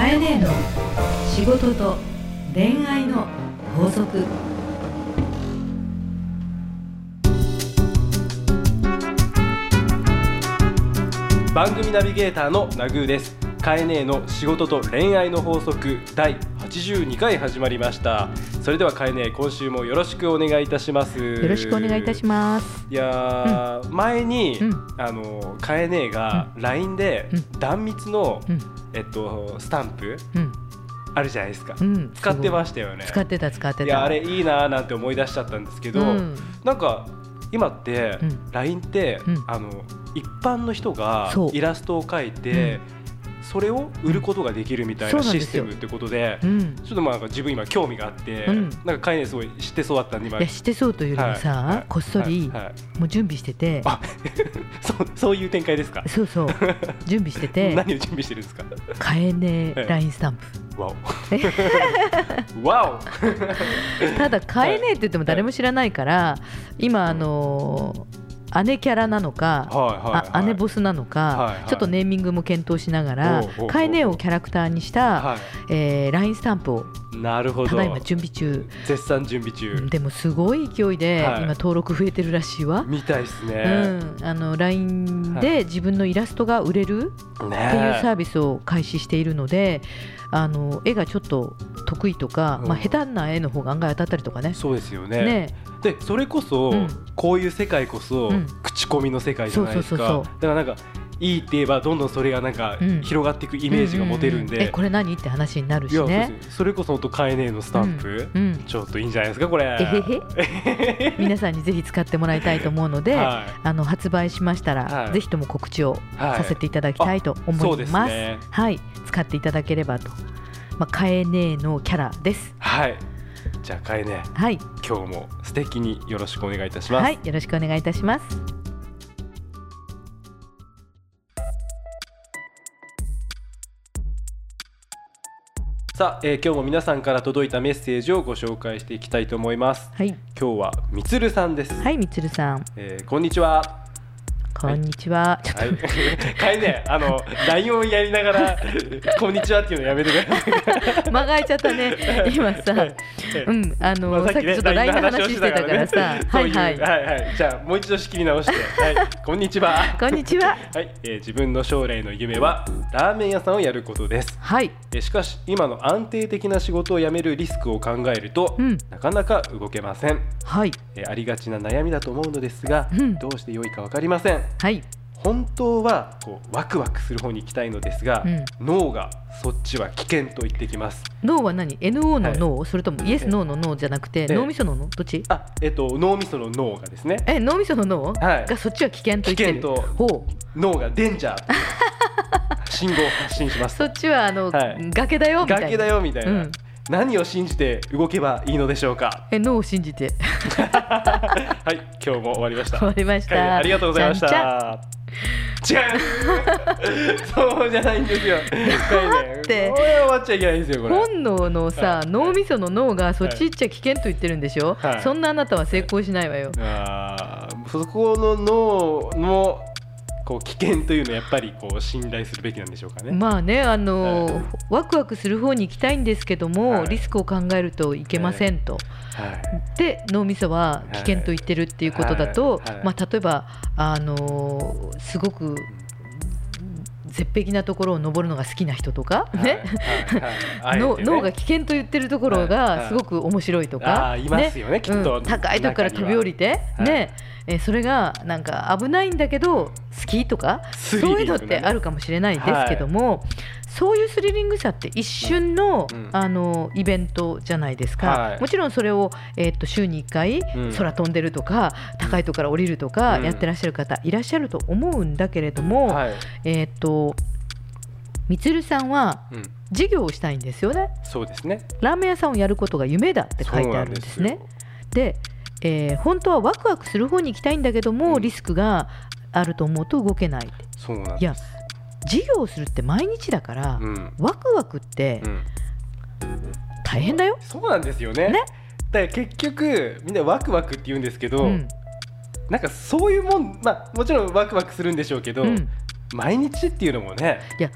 かえねえの仕事と恋愛の法則。番組ナビゲーターのナグーです。カエネーの仕事と恋愛の法則第82回始まりました。それではカエネー今週もよろしくお願いいたします。よろしくお願いいたします。いやー、前に、うん。あのカエネーが LINE でう断蜜の、うん、えっとスタンプうん、あるじゃないですか、うん、使ってまししたよね。使ってた使ってた。いやあれいいなーなんて思い出しちゃったんですけど、うん、なんか今って、うん。LINE って、うん。あの一般の人がイラストを描いて、それを売ることができるみたいなシステムってことで、うん。ちょっとまあ自分今興味があって、うん。なんかカイネすごい知ってそうだったんで今いや知ってそうというよりもさ、はい。はい。こっそり、もう準備してて、あ そうそういう展開ですか？そうそう。準備してて、何を準備してるんですか？買えねえはいラインスタンプ。わお。わただ買えねえって言っても誰も知らないから、今あのー姉キャラなのか。おはいはい、姉ボスなのか、はいはい。ちょっとネーミングも検討しながらおうおうおう。買えねえをキャラクターにした、はえー、ラインスタンプをい、なるほど。ただいま準備中。絶賛準備中、でもすごい勢いで、はい。今登録増えてるらしいわ、みたいですうね、ん、あの LINE はで自分のイラストが売れるっていうねサービスを開始しているので、あの絵がちょっと得意とか、うん。まあ、下手な絵の方が案外当たったりとかね。そうですよね。ねでそれこそ、うん。こういう世界こそ、うん。口コミの世界じゃないですか。だからなんかいいって言えばどんどんそれがなんかうん。広がっていくイメージが持てるんで、うううえこれ何って話になるしね。それこそカエネのスタンプ、うん。うん。ちょっといいんじゃないですかこれ。えへへ？皆さんにぜひ使ってもらいたいと思うので、はあの発売しましたら、はい。ぜひとも告知をはいさせていただきたいと思います。すね。はい、使っていただければと。まあ、カエネーのキャラです。はいじゃあカエネはい、今日も素敵によろしくお願いいたします、はい、よろしくお願いいたします。さあ、えー今日も皆さんから届いたメッセージをご紹介していきたいと思います。はい、今日はみつるさんです、はい、みつるさん、えーこんにちはこんにちは。ちょっと、はい、かえね、あの、ラインをやりながら、こんにちはっていうのやめてください。間が空いちゃったね。今さ、うん、あの、まあさっきちょっと LINE の話してたからさ、はいはい。はいはい、じゃあ、もう一度仕切り直して、はい、こんにちは。こんにちは。はい、えー自分の将来の夢はラーメン屋さんをやることです。はい、えーしかし今の安定的な仕事を辞めるリスクを考えると、うん。なかなか動けません、はい、えーありがちな悩みだと思うのですが、うん。どうして良いか分かりませんはい、本当はこうワクワクする方に行きたいのですが、うん。脳がそっちは危険と言ってきます。脳は何 ?NO の脳、それともイエスノーの脳じゃなくて、え脳みその脳？どっち？あえっと脳みその脳がですね。え、脳みその脳、はい。がそっちは危険と言ってる。ほう。脳がデンジャーと 信号を発信します。そっちはあの、はい。崖だよ？みたいな。崖だよ？みたいな、うん何を信じて動けばいいのでしょうか？え、脳を信じて。はい今日も終わりました。終わりましはいた。ありがとうございました。違う。そうじゃないんですよ。って。これ終わっちゃいけないんですよこれ。本能のさ、はい。脳みその脳がそっち行っちゃ危険と言ってるんでしょ、はい。そんなあなたは成功しないわよ。あーそこの脳のこう危険というのはやっぱりこう信頼するべきなんでしょうかね。まあねあの、はい。ワクワクする方に行きたいんですけども、はい。リスクを考えるといけませんと。はい。で脳みそは危険と言ってるっていうことだと、まあ、例えば、あのーすごく絶壁なところを登るのが好きな人とか、ね。脳が危険と言ってるところがすごく面白いとか、ねきっと。うん。高いとこから飛び降りて、はい。ねえそれがなんか危ないんだけど好きとかそういうのってあるかもしれないですけども、そういうスリリングさって一瞬の,、うん。あのイベントじゃないですか、はい。もちろんそれを、えー、と週に1回うん。空飛んでるとか、高いとこから降りるとかうん。やってらっしゃる方いらっしゃると思うんだけれども、はい。えっ、とみつるさんはうん。事業をしたいんですよね。そうですね。ラーメン屋さんをやることが夢だって書いてあるんですね。で、えー本当はワクワクする方に行きたいんだけども、うん。リスクがあると思うと動けない。そうなん。いや事業をするって毎日だから、うん。ワクワクってうん。大変だよ、そうなんですよね。ね。だから結局みんなワクワクって言うんですけど、うん。なんかそういうもんまあもちろんワクワクするんでしょうけど、うん。毎日っていうのもね。いや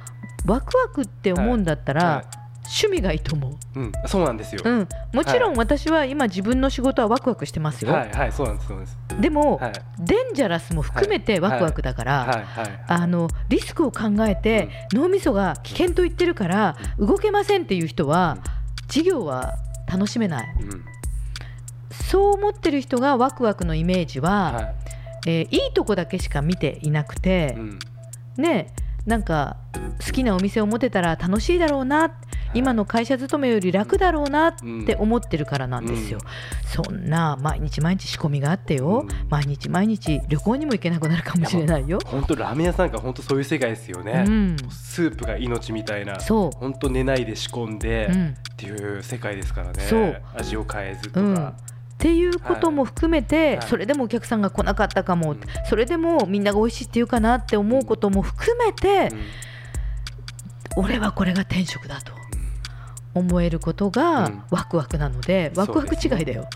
ワクワクって思うんだったら、はい趣味がいいと思う、うん、そうなんですよ。うん、もちろん私は今自分の仕事はワクワクしてますよ、はいはいそうなんですそうなんです。でも、はい。デンジャラスも含めてワクワクだから、はい。はい。あのリスクを考えて、脳みそが危険と言ってるから動けませんっていう人は、事業は楽しめない。うん。そう思ってる人がワクワクのイメージは、はい。えーいいとこだけしか見ていなくてう、ん。ねなんか好きなお店を持てたら楽しいだろうな、今の会社勤めより楽だろうなって思ってるからなんですよ、そんな毎日毎日仕込みがあってよ、うん。毎日毎日旅行にも行けなくなるかもしれないよ。本当ラーメン屋さんが本当そういう世界ですよね。うん、スープが命みたいな。そう。本当寝ないで仕込んで、うん。っていう世界ですからね。そう。味を変えずとうん、かっ。ていうことも含めて、はい。それでもお客さんが来なかったかも、うん。それでもみんなが美味しいって言うかなって思うことも含めて、うん。俺はこれが転職だと思えることがうんワクワクなので、ワクワク違いだよ。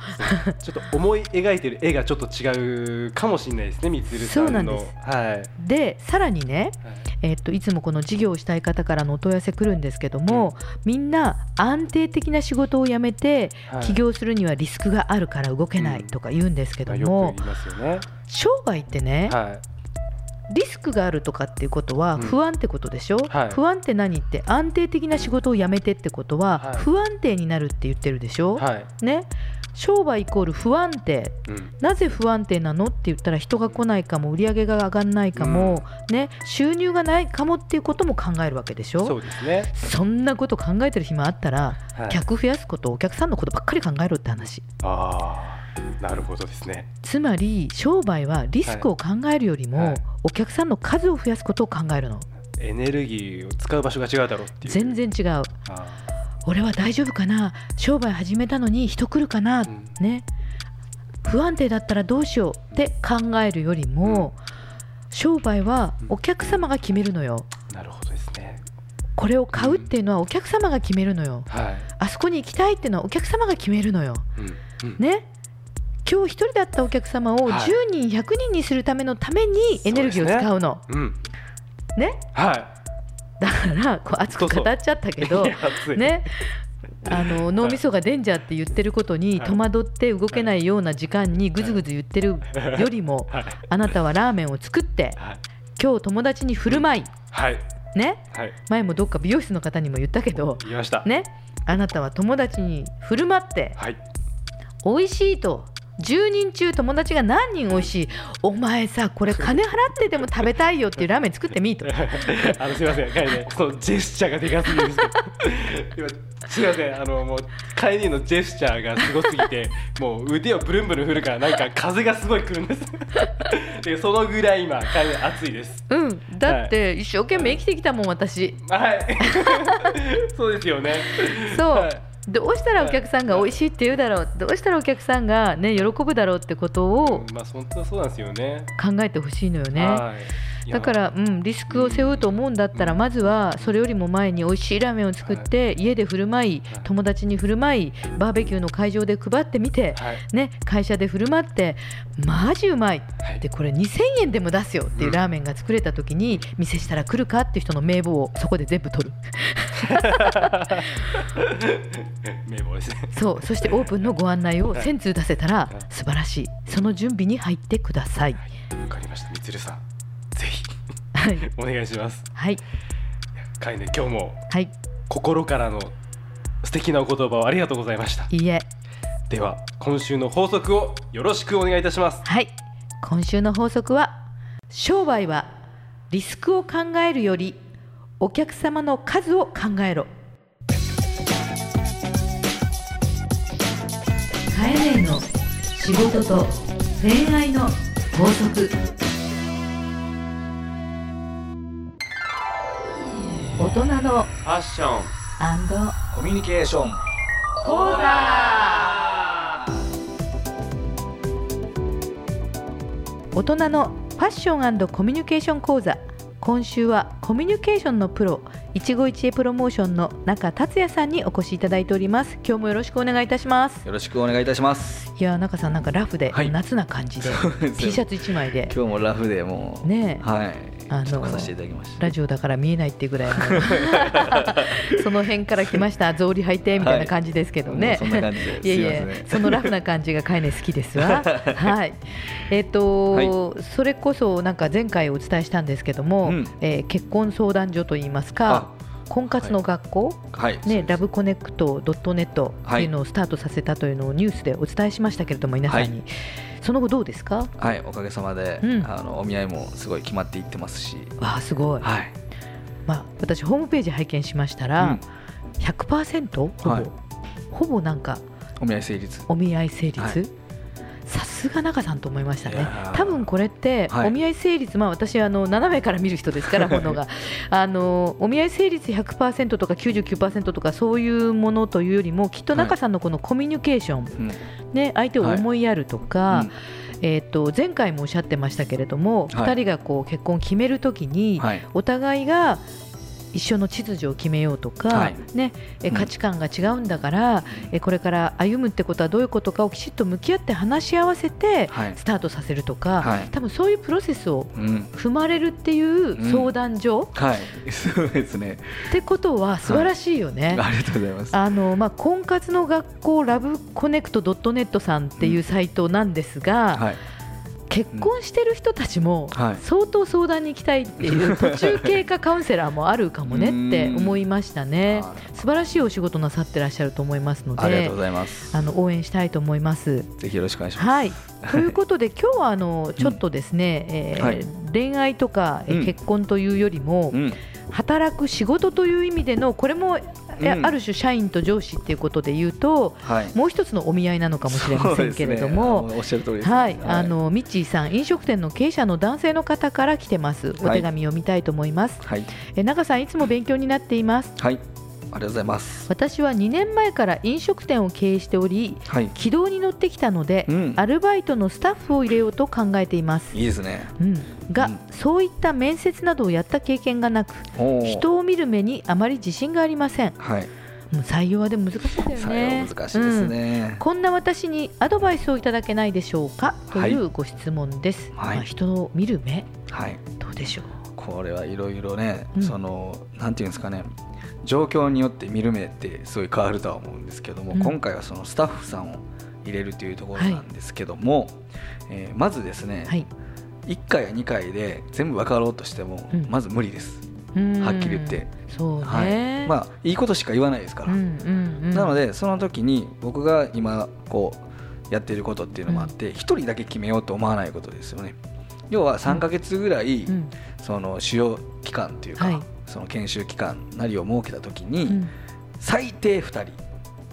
そうちょっと思い描いてる絵がちょっと違うかもしれないですね、みつるさんの。そうなんですはい。はいでさらにね、えっといつもこの事業をしたい方からのお問い合わせ来るんですけども、みんな安定的な仕事を辞めてはい起業するにはリスクがあるから動けないとか言うんですけどもく、言いますよね。商売ってね、はリスクがあるとかっていうことはうん。不安ってことでしょ、はい。不安って何って安定的な仕事を辞めてってことははい。不安定になるって言ってるでしょ、い。はい。ね？商売イコール不安定。うん。なぜ不安定なのって言ったら人が来ないかも売り上げが上がらないかも、ね、収入がないかもっていうことも考えるわけでしょ？そうですね。そんなこと考えてる暇あったら、はい。客増やすことお客さんのことばっかり考えろって話。ああ、なるほどですね。つまり商売はリスクを考えるよりも、はいお客さんの数を増やすことを考えるのエネルギーを使う場所が違うだろうっていう。全。然違うあ俺は大丈夫かな？商売始めたのに人来るかな、うんね不安定だったらどうしようって考えるよりも、商売はお客様が決めるのよーなるほどですね。これを買うっていうのはお客様が決めるのよはい。あそこに行きたいっていうのはお客様が決めるのようん。うん。ね今日一人だったお客様をはい。10人100人にするためのためにエネルギーを使うの。うん。ね？はだからこう熱く語っちゃったけどね？あの脳みそがデンジャーって言ってることにはい。戸惑って動けないような時間にぐずぐず言ってるよりもはい。あなたはラーメンを作ってはい。今日友達に振る舞い。はい。ね？はい。前もどっか美容室の方にも言ったけど。ね？あなたは友達に振る舞ってはい。美味しいと10人中友達が何人美味しいお前さこれ金払ってでも食べたいよっていうラーメン作ってみと あのすみません、カイネ、そのジェスチャーがでかすぎるんですけど。今すみません、あのもうカイネのジェスチャーがすごすぎて、もう腕をブルンブルン振るからなんか風がすごい来るんです。で、そのぐらい今カイネ熱いです。うんだって一生懸命生きてきたもん私はい。そうですよね。そう、はいどうしたらお客さんが美味しいって言うだろう？どうしたらお客さんがね喜ぶだろうってことをうんまあ本当はそうなんですよね。考えてほしいのよね。はい。だから、うん、リスクを背負うと思うんだったら、まずはそれよりも前に美味しいラーメンを作って、家で振る舞いはい。友達に振る舞いバーベキューの会場で配ってみて、はい。ね、会社で振る舞ってマジうまい。はい。でこれ2000円でも出すよっていうラーメンが作れた時に店したら来るかっていう人の名簿をそこで全部取る。名簿ですね。そう。そしてオープンのご案内をはい。1000通出せたらはい。素晴らしい。その準備に入ってください。わかりました、みつるさん。はい、お願いします。はい。カイネ、今日もはい、心からの素敵なお言葉をありがとうございました。いいえ。では今週の法則をよろしくお願いいたします。はい。今週の法則は商売はリスクを考えるよりお客様の数を考えろ。カエネの仕事と恋愛の法則大人のファッションコミュニケーション。講大人のファッションコミュニケーション講座。今週はコミュニケーションのプロ一期一会プロモーションの中達也さんにお越しいただいております。今日もよろしくお願いいたします。よろしくお願いいたします。いやー中さんなんかラフで、はい。夏な感じで。T シャツ1枚で。今日もラフでもう。ねえ。はいあのラジオだから見えないっていうぐらい その辺から来ました。草履履いてみたいな感じですけどね、もうそんな感じで。いやいやすいません。そのラフな感じがかえね好きですわ。はい。えっ、と、それこそなんか前回お伝えしたんですけども、うん。えー結婚相談所といいますか婚活の学校、はい。ね、ラブコネクトドットネットっていうのをスタートさせたというのをニュースでお伝えしましたけれども皆さんに、はいその後どうですか？はいおかげさまで、うん。あのお見合いもすごい決まっていってますし。わあすごい、はい。まあ、私ホームページ拝見しましたら、うん。100%ほぼ、はい。ほぼなんかお見合い成立。お見合い成立、はいさすが中さんと思いましたね。多分これって、はい。お見合い成立、まあ、私あの斜めから見る人ですから ものがあのお見合い成立100%とか99%とかそういうものというよりもきっと中さんのこのコミュニケーション、うん。ね、相手を思いやるとか、うん。えー、と前回もおっしゃってましたけれども、はい。2人がこう結婚を決めるときに、はい。お互いが一緒の秩序を決めようとか、はい。ね、えうん。価値観が違うんだから、えこれから歩むってことはどういうことかをきちっと向き合って話し合わせてはい。スタートさせるとか、はい。多分そういうプロセスをうん。踏まれるっていう相談所、はい。そうですね。ってことは素晴らしいよね。ありがとうございます。あのまあ、婚活の学校ラブコネクトドットネットさんっていうサイトなんですが、はい結婚してる人たちもはい。相当相談に行きたいっていう 途中経過カウンセラーもあるかもねって思いましたね。あ素晴らしいお仕事なさってらっしゃると思いますのでありがとうございます。あの応援したいと思います。ぜひよろしくお願いします。はい、ということで今日はあのちょっとですね、えーはい。恋愛とか、結婚というよりも、うん。働く仕事という意味でのこれも、えうんある種社員と上司っていうことで言うとはいもう一つのお見合いなのかもしれませんけれども。ねおっしゃる通りですねはい、あのミッチーさん、飲食店の経営者の男性の方から来てます。お手紙を見たいと思います。はいえ、中さん、いつも勉強になっています。はいありがとうございます。私は2年前から飲食店を経営しており、はい。軌道に乗ってきたので、うん。アルバイトのスタッフを入れようと考えています。いいですね。うん、が、うん。そういった面接などをやった経験がなく、人を見る目にあまり自信がありません。はい。もう採用はでも難しいんだよ採ね。用難しいですうん。ねこんな私にアドバイスをいただけないでしょうか？とはい。いうご質問です。はい。まあ、人を見る目はい。どうでしょう？これはいろいろね、うん。そのなんていうんですかね状況によって見る目ってすごい変わるとは思うんですけども、うん。今回はそのスタッフさんを入れるというところなんですけども、えーまずですね、はい。1回や2回で全部分かろうとしても、うん。まず無理です、うん。はっきり言って。そうはい。ね。まあいいことしか言わないですから、うんうんうん、なのでその時に僕が今こうやっていることっていうのもあって一、人だけ決めようと思わないことですよね。要は3ヶ月ぐらい、うん。その主要期間っていうか、はいその研修期間なりを設けた時に、うん。最低2人。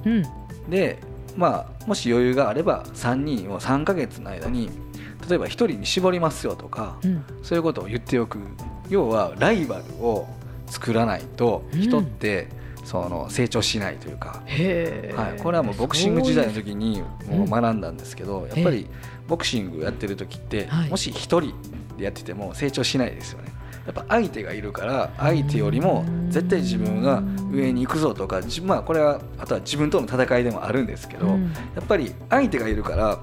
うん。でまあもし余裕があれば3人を3ヶ月の間に例えば1人に絞りますよとか、うん。そういうことを言っておく。要はライバルを作らないとうん。人ってその成長しないというか、へえ、はい、これはもうボクシング時代の時にうん。もう学んだんですけど、やっぱりボクシングやってる時って、はい。もし1人でやってても成長しないですよね。やっぱ相手がいるから相手よりも絶対自分が上に行くぞとか自まあこれはあとは自分との戦いでもあるんですけど、うん。やっぱり相手がいるから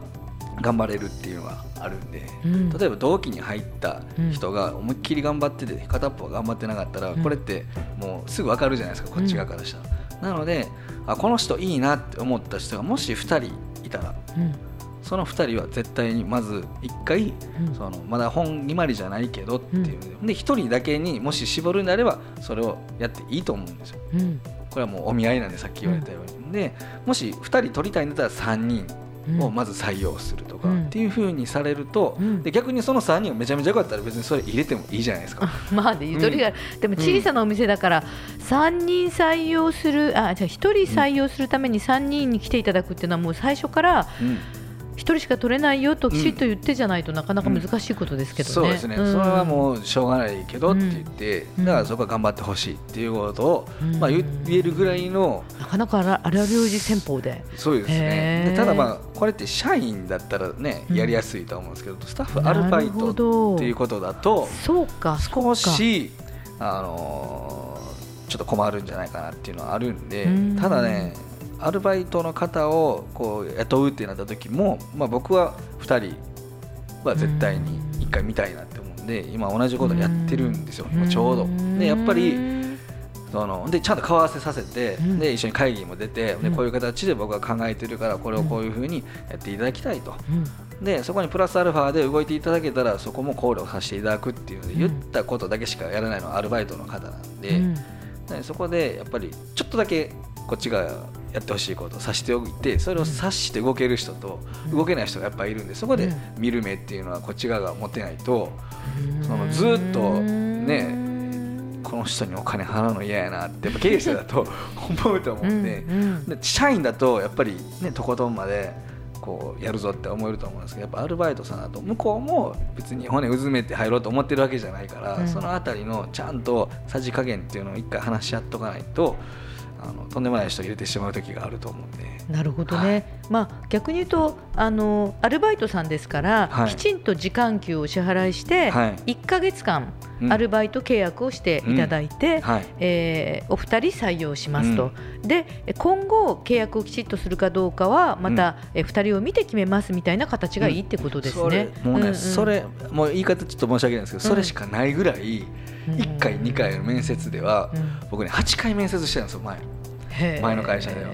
頑張れるっていうのがあるんで、うん。例えば同期に入った人が思いっきり頑張ってて片っぽが頑張ってなかったら、うん。これってもうすぐ分かるじゃないですかこっち側からしたら。なのであこの人いいなって思った人がもし2人いたらうんその2人は絶対にまず1回うん。そのまだ本決まりじゃないけどっていう。ので,、で1人だけにもし絞るんであればそれをやっていいと思うんですよ。うん。これはもうお見合いなんでさっき言われたように、でもし2人取りたいんだったら3人うん。をまず採用するとか、うん。っていうふうにされると、うん。で逆にその3人がめちゃめちゃ良かったら別にそれ入れてもいいじゃないですか。まあねゆとりが、でも小さなお店だから3人採用するあじゃあ1人採用するために3人に来ていただくっていうのはもう最初からうん。1人しか取れないよときちっと言ってじゃないとなかなか難しいことですけどね。そうですね、ん。それはもうしょうがないけどって言って、うん。だからそこは頑張ってほしいっていうことを、うん。まあ、言言えるぐらいのなかなか荒荒療治戦法で。そうですね。でただまあこれって社員だったらねうん。やりやすいとは思うんですけど、スタッフアルバイトどっていうことだとそうか。少しあのーちょっと困るんじゃないかなっていうのはあるんでうん。ただねアルバイトの方をこう雇うってなった時も、まあ、僕は2人は絶対に1回見たいなって思うんで今同じことやってるんですよ、今ちょうど。でやっぱりそのでちゃんと顔合わせさせて、うん。で一緒に会議も出て、うん。でこういう形で僕は考えてるからこれをこういうふうにやっていただきたいと。うん。でそこにプラスアルファで動いていただけたらそこも考慮させていただくっていう言ったことだけしかやらないのはアルバイトの方なんで、うん。でそこでやっぱりちょっとだけこっちがやってほしいことをさしておいてそれを察して動ける人とうん動けない人がやっぱいるんでそこでうん。見る目っていうのはこっち側が持ってないとそのずっとねこの人にお金払うの嫌やなってやっぱ経営者だと 思うと思うん。で。社員だとやっぱりねとことんまでこうやるぞって思えると思うんですけどやっぱアルバイトさんだと向こうも別に骨うずめて入ろうと思ってるわけじゃないから、うん。そのあたりのちゃんとさじ加減っていうのを一回話し合っとかないとあのとんでもない人入れてしまう時があると思うんで。なるほどね、まあ、逆に言うとあのアルバイトさんですから、はい。きちんと時間給をお支払いして、はい。1か月間、うん。アルバイト契約をしていただいて、はい。えーお二人採用しますと、で今後、契約をきちっとするかどうかはまた、え2人を見て決めますみたいな形がいいってことですね。もうね、んん。それもう言い方ちょっと申し訳ないんですけど、それしかないぐらい1回2回の面接では、うん。僕ね8回面接してたんですよ前前の会社では。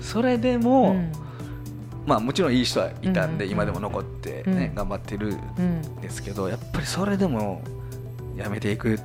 それでも、うん。まあもちろんいい人はいたんで、うん。今でも残ってね、うん。頑張ってるうんんですけどやっぱりそれでも辞めていく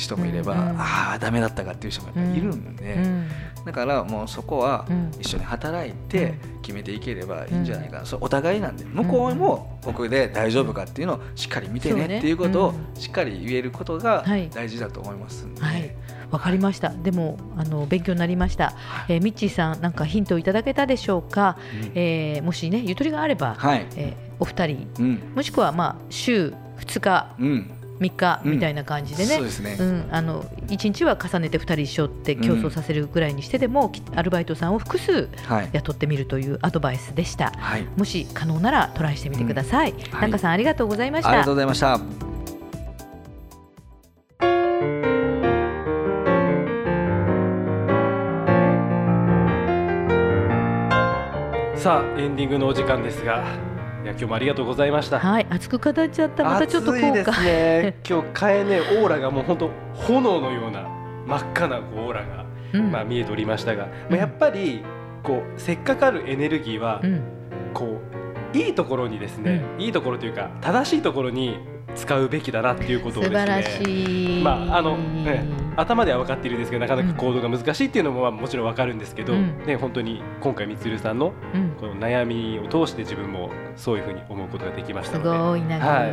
人もいれば、うんうん。ああダメだったかっていう人もいるんで、うんだからもうそこはうん。一緒に働いて決めていければいいんじゃないかな、それお互いなんで向こうも僕で大丈夫かっていうのをしっかり見てそうね。ねっていうことをうん。しっかり言えることがはい。大事だと思いますんで、はい。わかりました。でもあの勉強になりました。えーミッチーさんなんかヒントをいただけたでしょうか？うん。えーもしねゆとりがあれば、はい、えーお二人うん。もしくはまあ週2日。うん3日うんみたいな感じでね。そうですね、うん、あの1日は重ねて2人一緒って競争させるぐらいにしてでも、きアルバイトさんを複数はい、雇ってみるというアドバイスでした。はい、もし可能ならトライしてみてください、はい。中さんありがとうございましありがたとうございました。さあエンディングのお時間ですがいや今日もありがとうございました。はい熱く語っちゃった。またちょっと暑いです効果ね 今日かえねオーラがもう本当炎のような真っ赤なオーラが、うん。まあ、見えておりましたが、まあ、やっぱりこうせっかくあるエネルギーは、うんこういいところにですね、いいところというか正しいところに使うべきだなっていうことをですね素晴らしい、まああのね頭では分かっているんですけどなかなか行動が難しいっていうのもまあもちろん分かるんですけど、うん。ね、本当に今回みつるさんのうん。この悩みを通して自分もそういうふうに思うことができましたすので。ごいな、はい。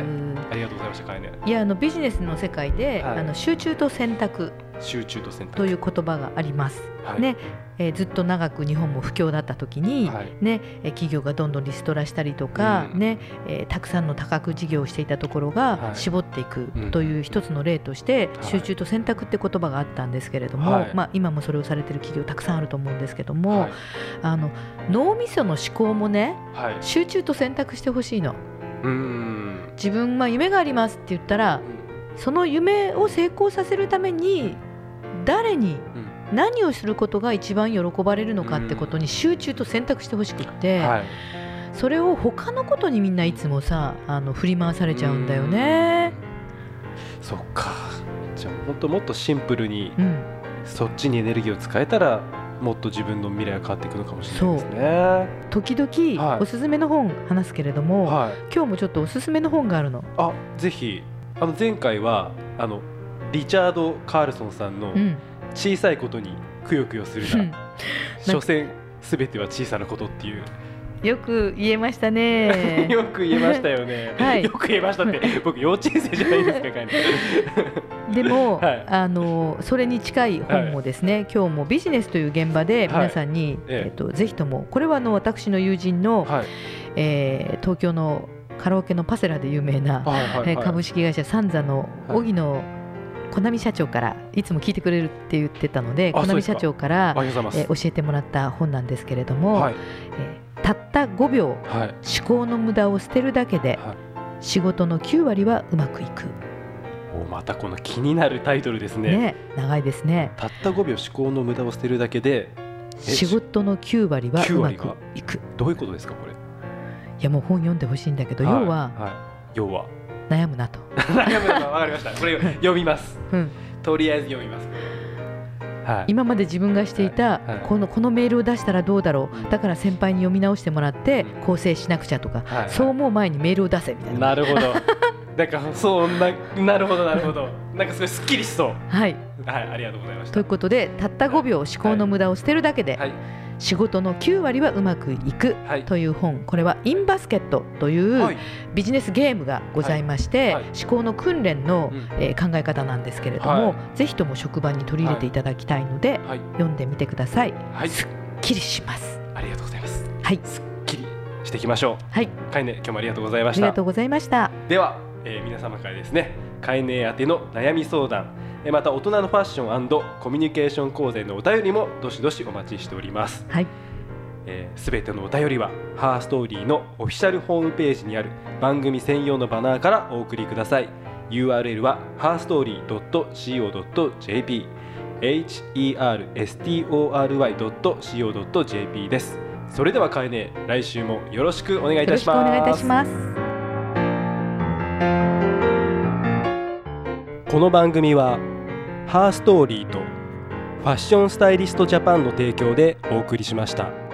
ありがとうございましたかえねいやあのビジネスの世界で、はい。あの集中と選択。集中と選択。という言葉があります。はい。ね。えーずっと長く日本も不況だった時に、はい。ね。えー企業がどんどんリストラしたりとか、うん。ね。えーたくさんの多角事業をしていたところがはい。絞っていくうんという一つの例として、はい。集中と選択って言葉があったんですけれども、はい。まあ、今もそれをされてる企業たくさんあると思うんですけども、はい。あの脳みその思考もねはい、集中と選択してほしいの。うーん。自分は夢がありますって言ったらその夢を成功させるために誰にうん。何をすることが一番喜ばれるのかってことに集中と選択してほしくって、はい。それを他のことにみんないつもさあの振り回されちゃうんだよね。うんそっか。じゃあ本当もっとシンプルにうん、そっちにエネルギーを使えたらもっと自分の未来が変わっていくのかもしれないですね。時はい。々おすすめの本話すけれども、はい。今日もちょっとおすすめの本があるの。あぜひ。あの前回はあのリチャード・カールソンさんのうん。小さいことにくよくよするうん。な、所詮すべては小さなことっていう、よく言えましたね。よく言えましたよね、はい。よく言えましたって 僕幼稚園生じゃないですかでも、はい。あのそれに近い本をですね、今日もビジネスという現場で皆さんに、ええ。えっとぜひともこれはあの私の友人の、はい。えー東京のカラオケのパセラで有名な、はいはいはい。えー株式会社サンザの荻野小波社長からいつも聞いてくれるって言ってたので小波あそうですか。社長からえー教えてもらった本なんですけれども、はい。えーたった5秒はい。思考の無駄を捨てるだけではい。仕事の9割はうまくいく、おまたこの気になるタイトルですね。ね長いですね。たった5秒思考の無駄を捨てるだけでえ仕事の9割は9うまくいく。どういうことですかこれ？いやもう本読んでほしいんだけど、要はいい。要は。悩むなと、悩むのがわかりました。これ読みます。うん、とりあえず読みます。はい今まで自分がしていた、はい。はいこのこのメールを出したらどうだろう。だから先輩に読み直してもらってうん構成しなくちゃとか、はい。はいそう思う前にメールを出せみたいな。なるほど。なんかそんななるほどなるほど。なんかすごいすっきりしそう。はい、はいありがとうございました。ということでたった5秒思考の無駄を捨てるだけで、はい仕事の9割はうまくいくはい。という本。これはインバスケットというはい。ビジネスゲームがございまして、はい。思考の訓練の、うん。えー考え方なんですけれども、はぜひとも職場に取り入れていただきたいので、はい。読んでみてください。はい。すっきりします。ありがとうございます。はい、すっきりしていきましょはい、うかいね今日もありがとうございまあした。りがとうございました。では、えー皆様からですねかいね宛ての悩み相談。えーまた大人のファッションコミュニケーション講座へのお便りもどしどしお待ちしております。はい、すべ、てのお便りはハーストーリーのオフィシャルホームページにある番組専用のバナーからお送りください。URL は herstory.co.jp herstory.co.jp です。それではかえね来週もよろしくお願いいよろしくおたします願いいたします。この番組はハーストーリーとファッションスタイリストジャパンの提供でお送りしました。